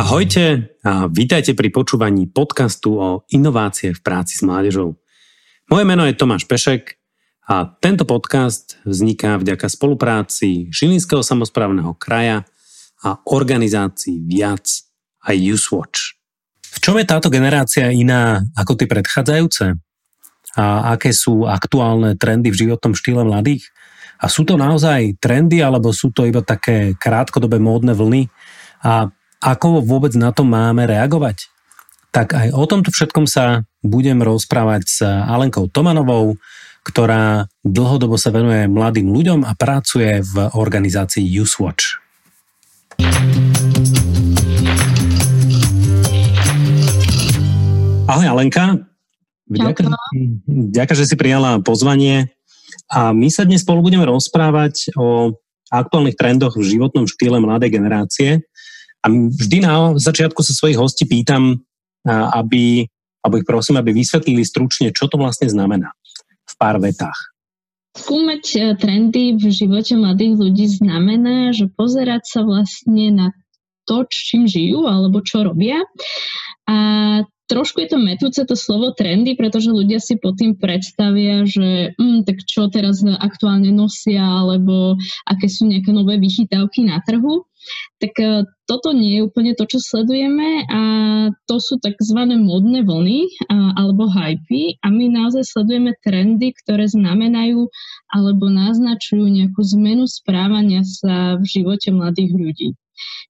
Ahojte a vítajte pri počúvaní podcastu o inovácie v práci s mládežou. Moje meno je Tomáš Pešek a tento podcast vzniká vďaka spolupráci Žilinského samozprávneho kraja a organizácií Viac a Usewatch. V čom je táto generácia iná ako tie predchádzajúce? A aké sú aktuálne trendy v životnom štýle mladých? A sú to naozaj trendy, alebo sú to iba také krátkodobé módne vlny? A ako vôbec na to máme reagovať? Tak aj o tomto všetkom sa budem rozprávať s Alenkou Tomanovou, ktorá dlhodobo sa venuje mladým ľuďom a pracuje v organizácii Usewatch. Ahoj Alenka. Ďakujem, že si prijala pozvanie a my sa dnes spolu budeme rozprávať o aktuálnych trendoch v životnom štýle mladej generácie. A vždy na začiatku sa svojich hostí pýtam, aby, alebo ich prosím, aby vysvetlili stručne, čo to vlastne znamená v pár vetách. Skúmať e, trendy v živote mladých ľudí znamená, že pozerať sa vlastne na to, čím žijú alebo čo robia. A trošku je to metúce to slovo trendy, pretože ľudia si pod tým predstavia, že mm, tak čo teraz aktuálne nosia, alebo aké sú nejaké nové vychytávky na trhu. Tak e, toto nie je úplne to, čo sledujeme a to sú tzv. modné vlny a, alebo hypy a my naozaj sledujeme trendy, ktoré znamenajú alebo naznačujú nejakú zmenu správania sa v živote mladých ľudí.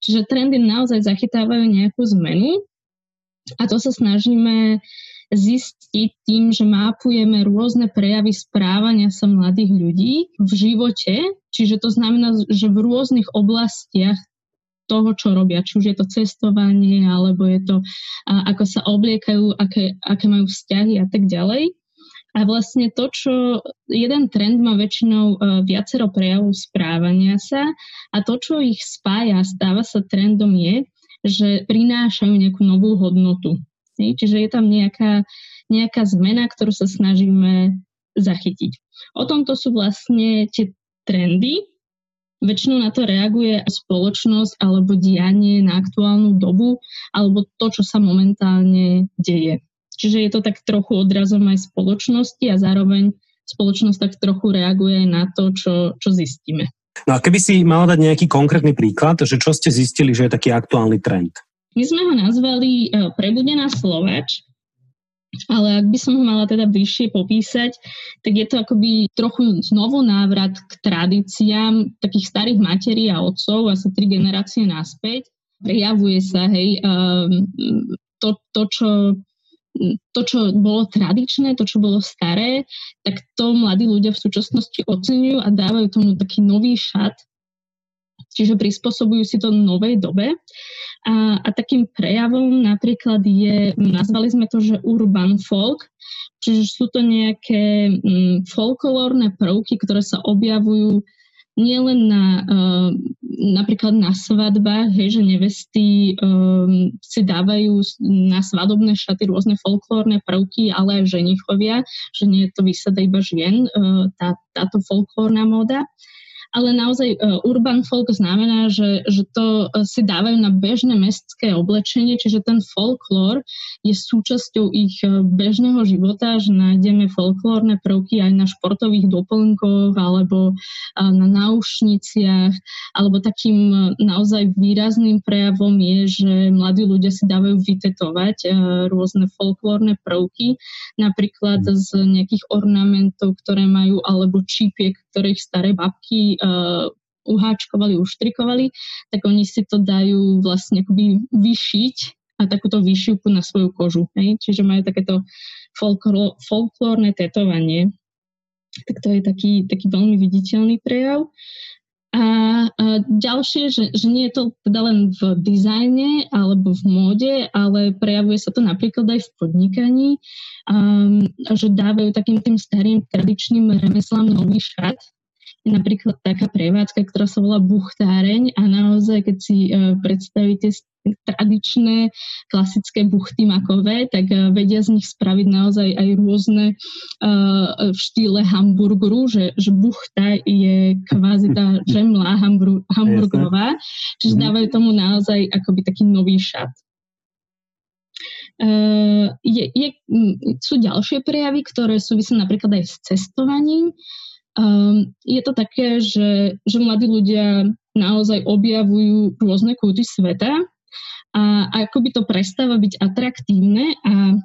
Čiže trendy naozaj zachytávajú nejakú zmenu a to sa snažíme zistiť tým, že mápujeme rôzne prejavy správania sa mladých ľudí v živote, čiže to znamená, že v rôznych oblastiach toho, čo robia, či už je to cestovanie, alebo je to, a, ako sa obliekajú, aké, aké majú vzťahy a tak ďalej. A vlastne to, čo jeden trend má väčšinou uh, viacero prejavov správania sa a to, čo ich spája, stáva sa trendom je, že prinášajú nejakú novú hodnotu. Čiže je tam nejaká, nejaká zmena, ktorú sa snažíme zachytiť. O tomto sú vlastne tie trendy. Väčšinou na to reaguje spoločnosť alebo dianie na aktuálnu dobu alebo to, čo sa momentálne deje. Čiže je to tak trochu odrazom aj spoločnosti a zároveň spoločnosť tak trochu reaguje aj na to, čo, čo zistíme. No a keby si mala dať nejaký konkrétny príklad, že čo ste zistili, že je taký aktuálny trend? My sme ho nazvali uh, Prebudená Slovač, ale ak by som ho mala teda bližšie popísať, tak je to akoby trochu znovu návrat k tradíciám takých starých materí a otcov, asi tri generácie naspäť. Prejavuje sa, hej, um, to, to, čo to, čo bolo tradičné, to, čo bolo staré, tak to mladí ľudia v súčasnosti oceňujú a dávajú tomu taký nový šat, čiže prispôsobujú si to novej dobe. A, a takým prejavom napríklad je, nazvali sme to, že urban folk, čiže sú to nejaké mm, folklórne prvky, ktoré sa objavujú nielen na, uh, napríklad na svadbách, hej, že nevesty um, si dávajú na svadobné šaty rôzne folklórne prvky, ale aj ženichovia, že nie je to vysada iba žien, uh, tá, táto folklórna móda ale naozaj uh, urban folk znamená, že, že to uh, si dávajú na bežné mestské oblečenie, čiže ten folklór je súčasťou ich uh, bežného života, že nájdeme folklórne prvky aj na športových doplnkoch alebo na náušniciach, alebo takým naozaj výrazným prejavom je, že mladí ľudia si dávajú vytetovať rôzne folklórne prvky, napríklad z nejakých ornamentov, ktoré majú, alebo čipiek, ktorých staré babky uh, uháčkovali, uštrikovali, tak oni si to dajú vlastne akoby vyšiť a takúto vyšivku na svoju kožu. Hej? Čiže majú takéto folklor, folklórne tetovanie. Tak to je taký, taký veľmi viditeľný prejav. A, a ďalšie, že, že nie je to teda len v dizajne alebo v móde, ale prejavuje sa to napríklad aj v podnikaní, um, že dávajú takým tým starým tradičným remeslám nový šat, napríklad taká prevádzka, ktorá sa volá buchtáreň a naozaj, keď si uh, predstavíte tradičné klasické buchty makové, tak uh, vedia z nich spraviť naozaj aj rôzne uh, v štýle hamburgeru, že, že buchta je kvázi tá žemlá hambur, hamburgerová, čiže mhm. dávajú tomu naozaj akoby taký nový šat. Uh, je, je, sú ďalšie prejavy, ktoré súvisia napríklad aj s cestovaním. Um, je to také, že, že mladí ľudia naozaj objavujú rôzne kúty sveta a, a akoby to prestáva byť atraktívne a,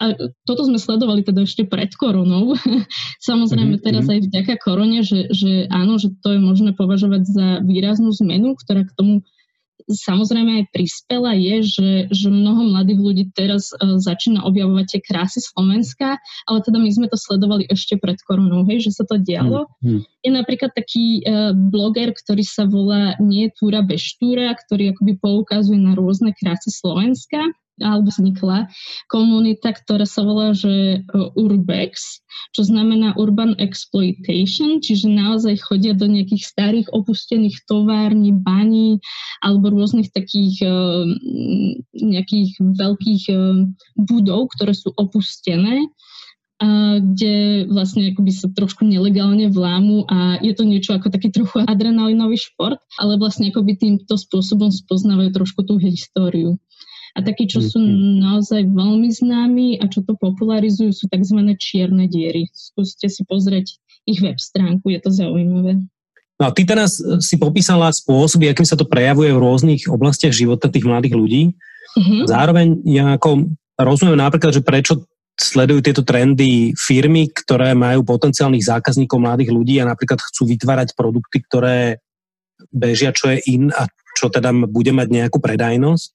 a toto sme sledovali teda ešte pred koronou. Samozrejme mm-hmm. teraz aj vďaka korone, že, že áno, že to je možné považovať za výraznú zmenu, ktorá k tomu samozrejme aj prispela je, že, že mnoho mladých ľudí teraz uh, začína objavovať tie krásy Slovenska, ale teda my sme to sledovali ešte pred koronou, hej, že sa to dialo. Hmm. Je napríklad taký uh, bloger, ktorý sa volá Nie túra bez štúra, ktorý akoby poukazuje na rôzne krásy Slovenska alebo vznikla komunita, ktorá sa volá, že e, Urbex, čo znamená Urban Exploitation, čiže naozaj chodia do nejakých starých opustených tovární, baní alebo rôznych takých e, nejakých veľkých e, budov, ktoré sú opustené kde vlastne akoby sa trošku nelegálne vlámu a je to niečo ako taký trochu adrenalinový šport, ale vlastne akoby týmto spôsobom spoznávajú trošku tú históriu. A takí, čo sú mhm. naozaj veľmi známi a čo to popularizujú, sú tzv. čierne diery. Skúste si pozrieť ich web stránku, je to zaujímavé. No a ty teraz si popísala spôsoby, akým sa to prejavuje v rôznych oblastiach života tých mladých ľudí. Uh-huh. Zároveň ja ako rozumiem napríklad, že prečo sledujú tieto trendy firmy, ktoré majú potenciálnych zákazníkov mladých ľudí a napríklad chcú vytvárať produkty, ktoré bežia, čo je in a čo teda bude mať nejakú predajnosť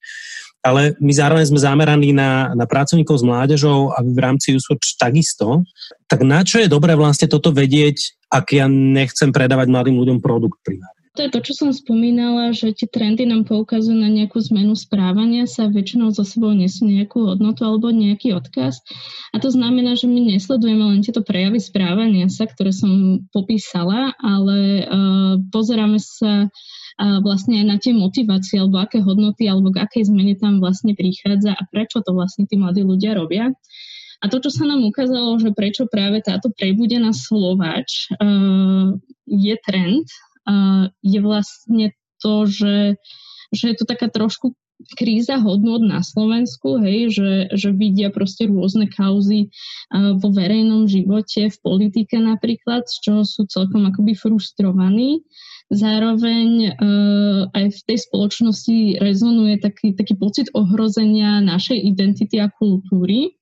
ale my zároveň sme zameraní na, na pracovníkov s mládežou a v rámci USWatch takisto. Tak na čo je dobré vlastne toto vedieť, ak ja nechcem predávať mladým ľuďom produkt primárne? To je to, čo som spomínala, že tie trendy nám poukazujú na nejakú zmenu správania sa, väčšinou za sebou nesú nejakú hodnotu alebo nejaký odkaz. A to znamená, že my nesledujeme len tieto prejavy správania sa, ktoré som popísala, ale uh, pozeráme sa vlastne aj na tie motivácie alebo aké hodnoty alebo k akej zmene tam vlastne prichádza a prečo to vlastne tí mladí ľudia robia. A to, čo sa nám ukázalo, že prečo práve táto prebudená Slováč uh, je trend, uh, je vlastne to, že, že je to taká trošku kríza hodnot na Slovensku, hej, že, že vidia proste rôzne kauzy uh, vo verejnom živote, v politike napríklad, z čoho sú celkom akoby frustrovaní. Zároveň uh, aj v tej spoločnosti rezonuje taký, taký pocit ohrozenia našej identity a kultúry.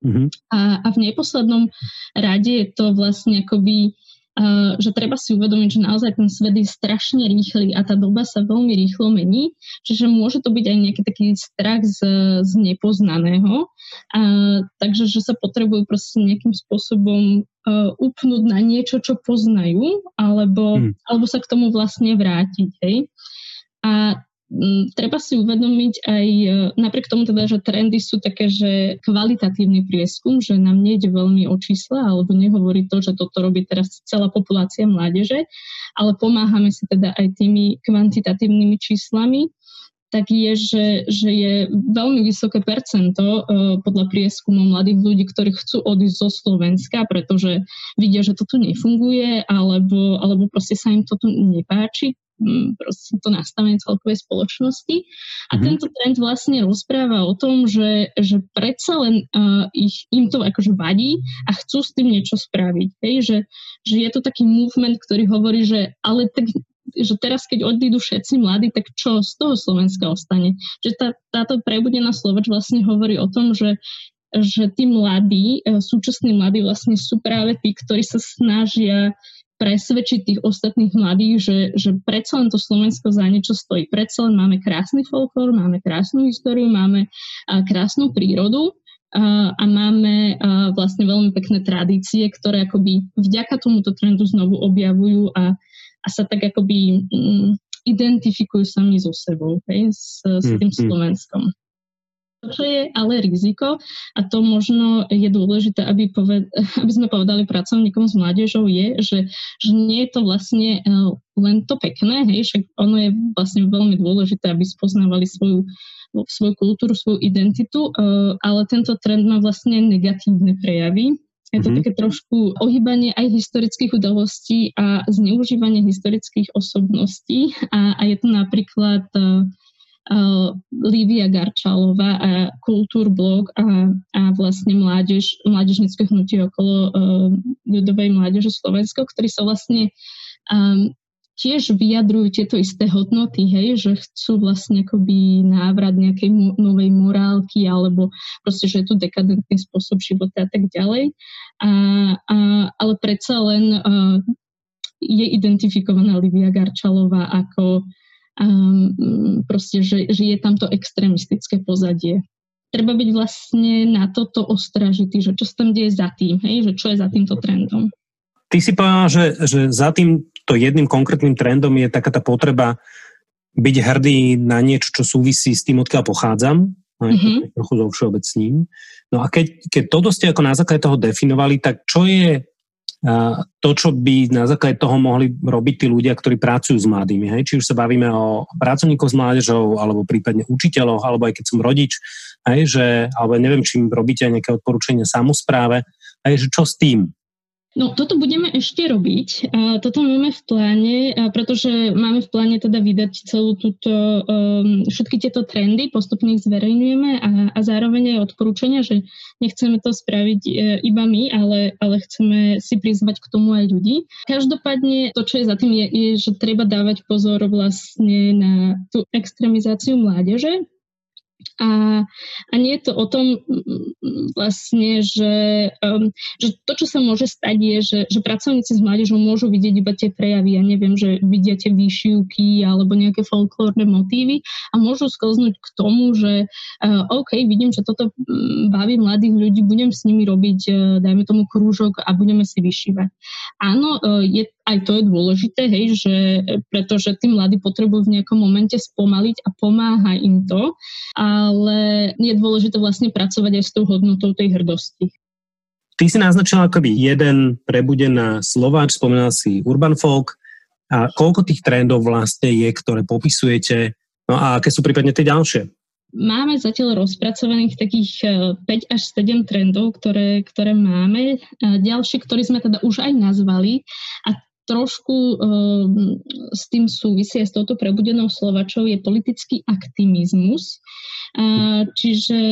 Mm-hmm. A, a v neposlednom rade je to vlastne akoby že treba si uvedomiť, že naozaj ten svet je strašne rýchly a tá doba sa veľmi rýchlo mení, čiže môže to byť aj nejaký taký strach z, z nepoznaného. Uh, takže, že sa potrebujú proste nejakým spôsobom uh, upnúť na niečo, čo poznajú, alebo, hmm. alebo sa k tomu vlastne vrátiť. Hej? A treba si uvedomiť aj, e, napriek tomu teda, že trendy sú také, že kvalitatívny prieskum, že nám nejde veľmi o čísla, alebo nehovorí to, že toto robí teraz celá populácia mládeže, ale pomáhame si teda aj tými kvantitatívnymi číslami, tak je, že, že je veľmi vysoké percento uh, podľa prieskumov mladých ľudí, ktorí chcú odísť zo Slovenska, pretože vidia, že to tu nefunguje, alebo, alebo proste sa im to tu nepáči, proste to nastavenie celkovej spoločnosti. A mm-hmm. tento trend vlastne rozpráva o tom, že, že predsa len uh, ich, im to akože vadí a chcú s tým niečo spraviť. Hej? Že, že je to taký movement, ktorý hovorí, že ale tak že teraz, keď odídu všetci mladí, tak čo z toho Slovenska ostane? Že tá, táto prebudená Slovač vlastne hovorí o tom, že že tí mladí, e, súčasní mladí vlastne sú práve tí, ktorí sa snažia presvedčiť tých ostatných mladých, že, že predsa len to Slovensko za niečo stojí. Predsa len máme krásny folklór, máme krásnu históriu, máme a, krásnu prírodu a, a máme a, vlastne veľmi pekné tradície, ktoré akoby vďaka tomuto trendu znovu objavujú a, a sa tak akoby mm, identifikujú sami so sebou, hej, s, s tým mm-hmm. Slovenskom. Čo je ale riziko, a to možno je dôležité, aby, poved, aby sme povedali pracovníkom s mládežou, je, že, že nie je to vlastne e, len to pekné, hej, však ono je vlastne veľmi dôležité, aby spoznávali svoju, svoju kultúru, svoju identitu, e, ale tento trend má vlastne negatívne prejavy. Je to mm-hmm. také trošku ohýbanie aj historických udalostí a zneužívanie historických osobností a, a je to napríklad uh, uh, Lívia Garčalová a Kultúrblog a, a vlastne mládež, mládežnické hnutie okolo uh, ľudovej mládeže Slovensko, ktorí sa vlastne um, tiež vyjadrujú tieto isté hodnoty, hej, že chcú vlastne akoby návrat nejakej mo- novej morálky alebo proste, že je to dekadentný spôsob života a tak ďalej. A, a, ale predsa len uh, je identifikovaná Livia Garčalová ako um, proste, že, že je tam to extrémistické pozadie. Treba byť vlastne na toto ostražitý, že čo sa tam deje za tým, hej? že čo je za týmto trendom. Ty si povedala, že, že za týmto jedným konkrétnym trendom je taká tá potreba byť hrdý na niečo, čo súvisí s tým, odkiaľ pochádzam, mm-hmm. trochu so všeobecným. No a keď, keď toto ste ako na základe toho definovali, tak čo je to, čo by na základe toho mohli robiť tí ľudia, ktorí pracujú s mladými. Hej? Či už sa bavíme o pracovníkov s mládežou, alebo prípadne učiteľoch, alebo aj keď som rodič, hej, že, alebo neviem, či im robíte aj nejaké odporúčania samozpráve, hej, že čo s tým? No toto budeme ešte robiť. Toto máme v pláne, pretože máme v pláne teda vydať celú túto, um, všetky tieto trendy, postupne ich zverejňujeme a, a zároveň aj odporúčania, že nechceme to spraviť e, iba my, ale, ale chceme si prizvať k tomu aj ľudí. Každopádne to, čo je za tým, je, je že treba dávať pozor vlastne na tú extrémizáciu mládeže, a, a nie je to o tom vlastne, že, um, že to, čo sa môže stať, je, že, že pracovníci s mládežou môžu vidieť iba tie prejavy. Ja neviem, že vidia tie výšivky alebo nejaké folklórne motívy a môžu sklznúť k tomu, že uh, OK, vidím, že toto baví mladých ľudí, budem s nimi robiť, uh, dajme tomu krúžok a budeme si vyšívať. Áno, uh, je aj to je dôležité, hej, že pretože tí mladí potrebujú v nejakom momente spomaliť a pomáha im to, ale je dôležité vlastne pracovať aj s tou hodnotou tej hrdosti. Ty si naznačila akoby jeden prebudená Slováč, spomínal si Urban Folk a koľko tých trendov vlastne je, ktoré popisujete, no a aké sú prípadne tie ďalšie? Máme zatiaľ rozpracovaných takých 5 e, až 7 trendov, ktoré, ktoré máme. Ďalšie, ktoré sme teda už aj nazvali a trošku um, s tým súvisí s touto prebudenou Slovačou je politický aktivizmus. Uh, čiže,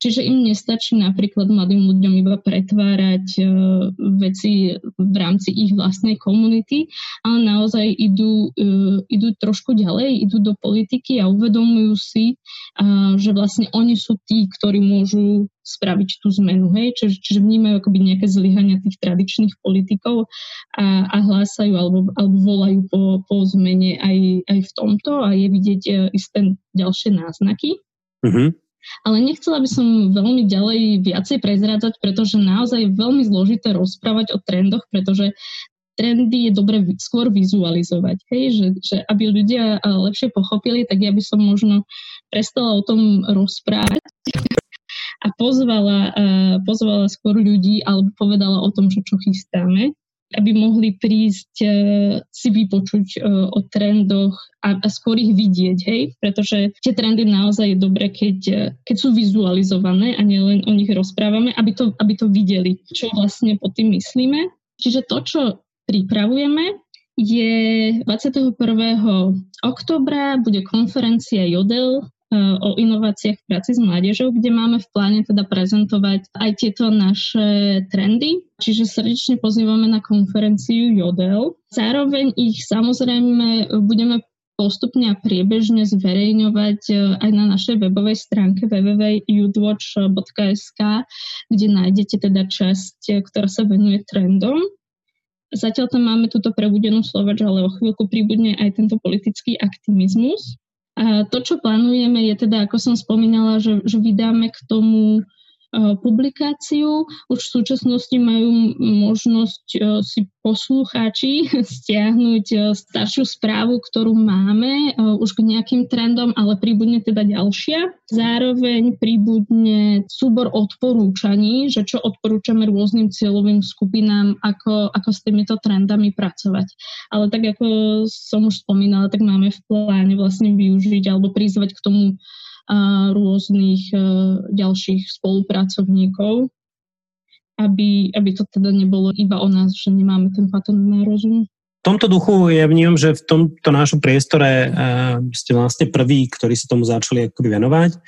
čiže im nestačí napríklad mladým ľuďom iba pretvárať uh, veci v rámci ich vlastnej komunity, ale naozaj idú, uh, idú trošku ďalej, idú do politiky a uvedomujú si, uh, že vlastne oni sú tí, ktorí môžu spraviť tú zmenu, hej? Čiže, čiže vnímajú akoby nejaké zlyhania tých tradičných politikov a, a hlásajú alebo, alebo volajú po, po zmene aj, aj v tomto a je vidieť e, isté ďalšie náznaky. Mm-hmm. Ale nechcela by som veľmi ďalej viacej prezrádzať, pretože naozaj je veľmi zložité rozprávať o trendoch, pretože trendy je dobre skôr vizualizovať, hej? Že, že aby ľudia e, lepšie pochopili, tak ja by som možno prestala o tom rozprávať a pozvala, uh, pozvala skôr ľudí alebo povedala o tom, že čo chystáme aby mohli prísť uh, si vypočuť uh, o trendoch a, a skôr ich vidieť, hej? Pretože tie trendy naozaj je dobré, keď, keď sú vizualizované a nielen o nich rozprávame, aby to, aby to videli, čo vlastne pod tým myslíme. Čiže to, čo pripravujeme, je 21. oktobra bude konferencia Jodel o inováciách v práci s mládežou, kde máme v pláne teda prezentovať aj tieto naše trendy. Čiže srdečne pozývame na konferenciu Jodel. Zároveň ich samozrejme budeme postupne a priebežne zverejňovať e, aj na našej webovej stránke www.youthwatch.sk, kde nájdete teda časť, e, ktorá sa venuje trendom. Zatiaľ tam máme túto prebudenú slovač, ale o chvíľku pribudne aj tento politický aktivizmus. A to, čo plánujeme, je teda, ako som spomínala, že, že vydáme k tomu publikáciu. Už v súčasnosti majú možnosť si poslucháči stiahnuť staršiu správu, ktorú máme už k nejakým trendom, ale príbudne teda ďalšia. Zároveň príbudne súbor odporúčaní, že čo odporúčame rôznym cieľovým skupinám, ako, ako s týmito trendami pracovať. Ale tak ako som už spomínala, tak máme v pláne vlastne využiť alebo prizvať k tomu rôznych e, ďalších spolupracovníkov, aby, aby to teda nebolo iba o nás, že nemáme ten patent na rozum. V tomto duchu ja vnímam, že v tomto našom priestore uh, ste vlastne prví, ktorí sa tomu začali akoby venovať.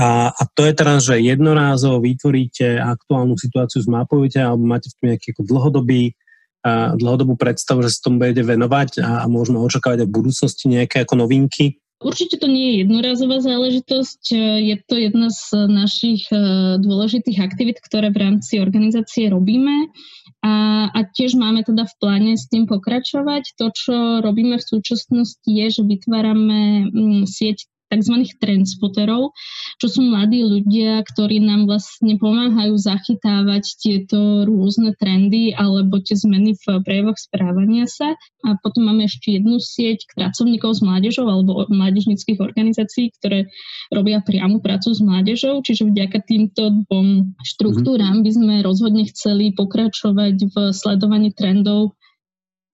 A, a to je teraz, že jednorázovo vytvoríte aktuálnu situáciu, zmapujete alebo máte v tom nejaký ako dlhodobý, uh, dlhodobú predstavu, že sa tomu budete venovať a, a môžeme očakávať aj v budúcnosti nejaké ako novinky Určite to nie je jednorazová záležitosť, e, je to jedna z našich e, dôležitých aktivít, ktoré v rámci organizácie robíme a, a tiež máme teda v pláne s tým pokračovať. To, čo robíme v súčasnosti je, že vytvárame mm, sieť tzv. trendspoterov, čo sú mladí ľudia, ktorí nám vlastne pomáhajú zachytávať tieto rôzne trendy alebo tie zmeny v prejavoch správania sa. A potom máme ešte jednu sieť pracovníkov s mládežou alebo mládežnických organizácií, ktoré robia priamu prácu s mládežou, čiže vďaka týmto dvom štruktúram by sme rozhodne chceli pokračovať v sledovaní trendov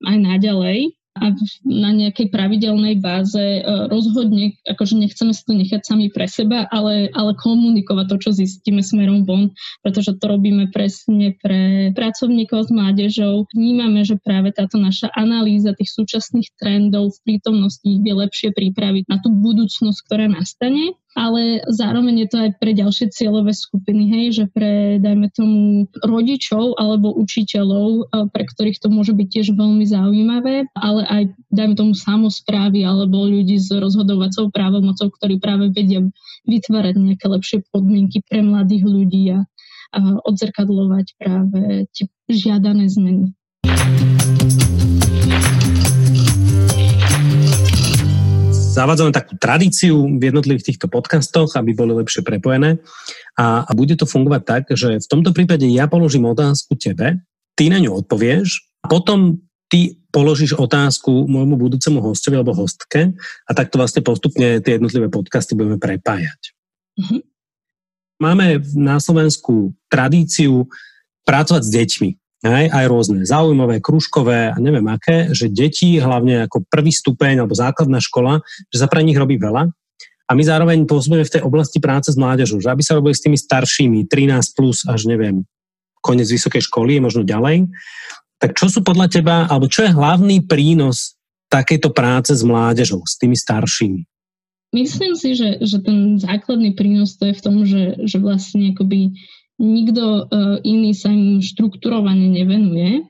aj naďalej a na nejakej pravidelnej báze e, rozhodne, akože nechceme si to nechať sami pre seba, ale, ale komunikovať to, čo zistíme smerom von, pretože to robíme presne pre pracovníkov s mládežou. Vnímame, že práve táto naša analýza tých súčasných trendov v prítomnosti vie lepšie pripraviť na tú budúcnosť, ktorá nastane ale zároveň je to aj pre ďalšie cieľové skupiny, hej, že pre, dajme tomu, rodičov alebo učiteľov, e, pre ktorých to môže byť tiež veľmi zaujímavé, ale aj, dajme tomu, samozprávy alebo ľudí s rozhodovacou právomocou, ktorí práve vedia vytvárať nejaké lepšie podmienky pre mladých ľudí a, a odzrkadlovať práve tie žiadané zmeny. Zavádzame takú tradíciu v jednotlivých týchto podcastoch, aby boli lepšie prepojené. A, a bude to fungovať tak, že v tomto prípade ja položím otázku tebe, ty na ňu odpovieš, a potom ty položíš otázku môjmu budúcemu hostovi alebo hostke a takto vlastne postupne tie jednotlivé podcasty budeme prepájať. Mm-hmm. Máme na Slovensku tradíciu pracovať s deťmi aj, aj rôzne zaujímavé, kružkové a neviem aké, že deti, hlavne ako prvý stupeň alebo základná škola, že sa pre nich robí veľa. A my zároveň pôsobíme v tej oblasti práce s mládežou, že aby sa robili s tými staršími, 13 plus až neviem, koniec vysokej školy, možno ďalej. Tak čo sú podľa teba, alebo čo je hlavný prínos takejto práce s mládežou, s tými staršími? Myslím si, že, že ten základný prínos to je v tom, že, že vlastne akoby nikto uh, iný sa im štrukturovane nevenuje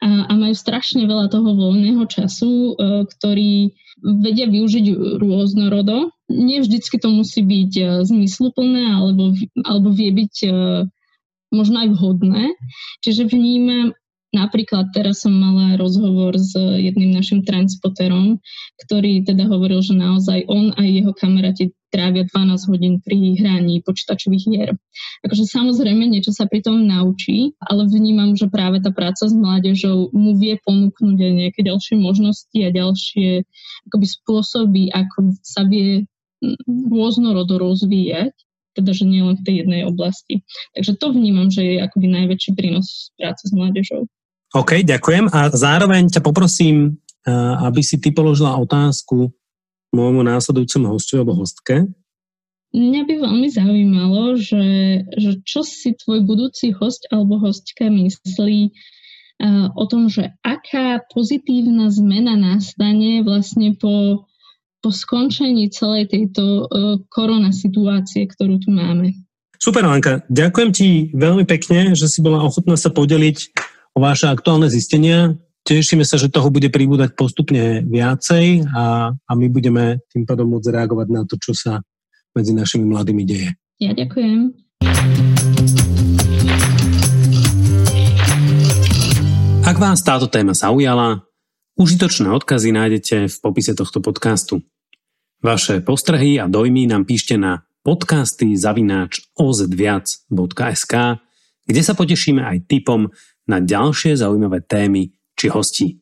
a, a majú strašne veľa toho voľného času, uh, ktorý vedia využiť rôznorodo. Nie vždycky to musí byť uh, zmysluplné alebo, alebo vie byť možno aj vhodné. Čiže vnímam Napríklad teraz som mala rozhovor s jedným našim transportérom, ktorý teda hovoril, že naozaj on a jeho kamaráti trávia 12 hodín pri hraní počítačových hier. Akože samozrejme niečo sa pri tom naučí, ale vnímam, že práve tá práca s mládežou mu vie ponúknuť aj nejaké ďalšie možnosti a ďalšie akoby spôsoby, ako sa vie rôznorodo rozvíjať teda, že nie len v tej jednej oblasti. Takže to vnímam, že je akoby najväčší prínos práce s mládežou. OK, ďakujem. A zároveň ťa poprosím, eh, aby si ty položila otázku môjmu následujúcemu hostovi alebo hostke. Mňa by veľmi zaujímalo, že, že čo si tvoj budúci host alebo hostka myslí uh, o tom, že aká pozitívna zmena nastane vlastne po, po skončení celej tejto uh, korona situácie, ktorú tu máme. Super, Lanka. Ďakujem ti veľmi pekne, že si bola ochotná sa podeliť o vaše aktuálne zistenia. Tešíme sa, že toho bude pribúdať postupne viacej a, a my budeme tým pádom môcť reagovať na to, čo sa medzi našimi mladými deje. Ja ďakujem. Ak vás táto téma zaujala, užitočné odkazy nájdete v popise tohto podcastu. Vaše postrehy a dojmy nám píšte na podcasty zavináč ozviac.sk, kde sa potešíme aj tipom na ďalšie zaujímavé témy či hostí.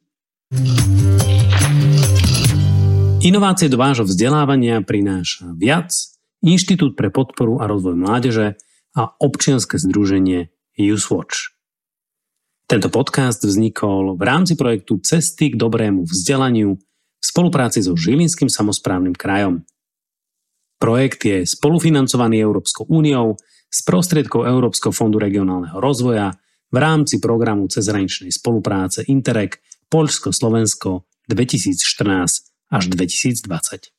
Inovácie do vášho vzdelávania prináša viac Inštitút pre podporu a rozvoj mládeže a občianske združenie Usewatch. Tento podcast vznikol v rámci projektu Cesty k dobrému vzdelaniu v spolupráci so Žilinským samozprávnym krajom. Projekt je spolufinancovaný Európskou úniou z prostriedkov Európskeho fondu regionálneho rozvoja v rámci programu cezhraničnej spolupráce Interreg Poľsko-Slovensko 2014 až 2020.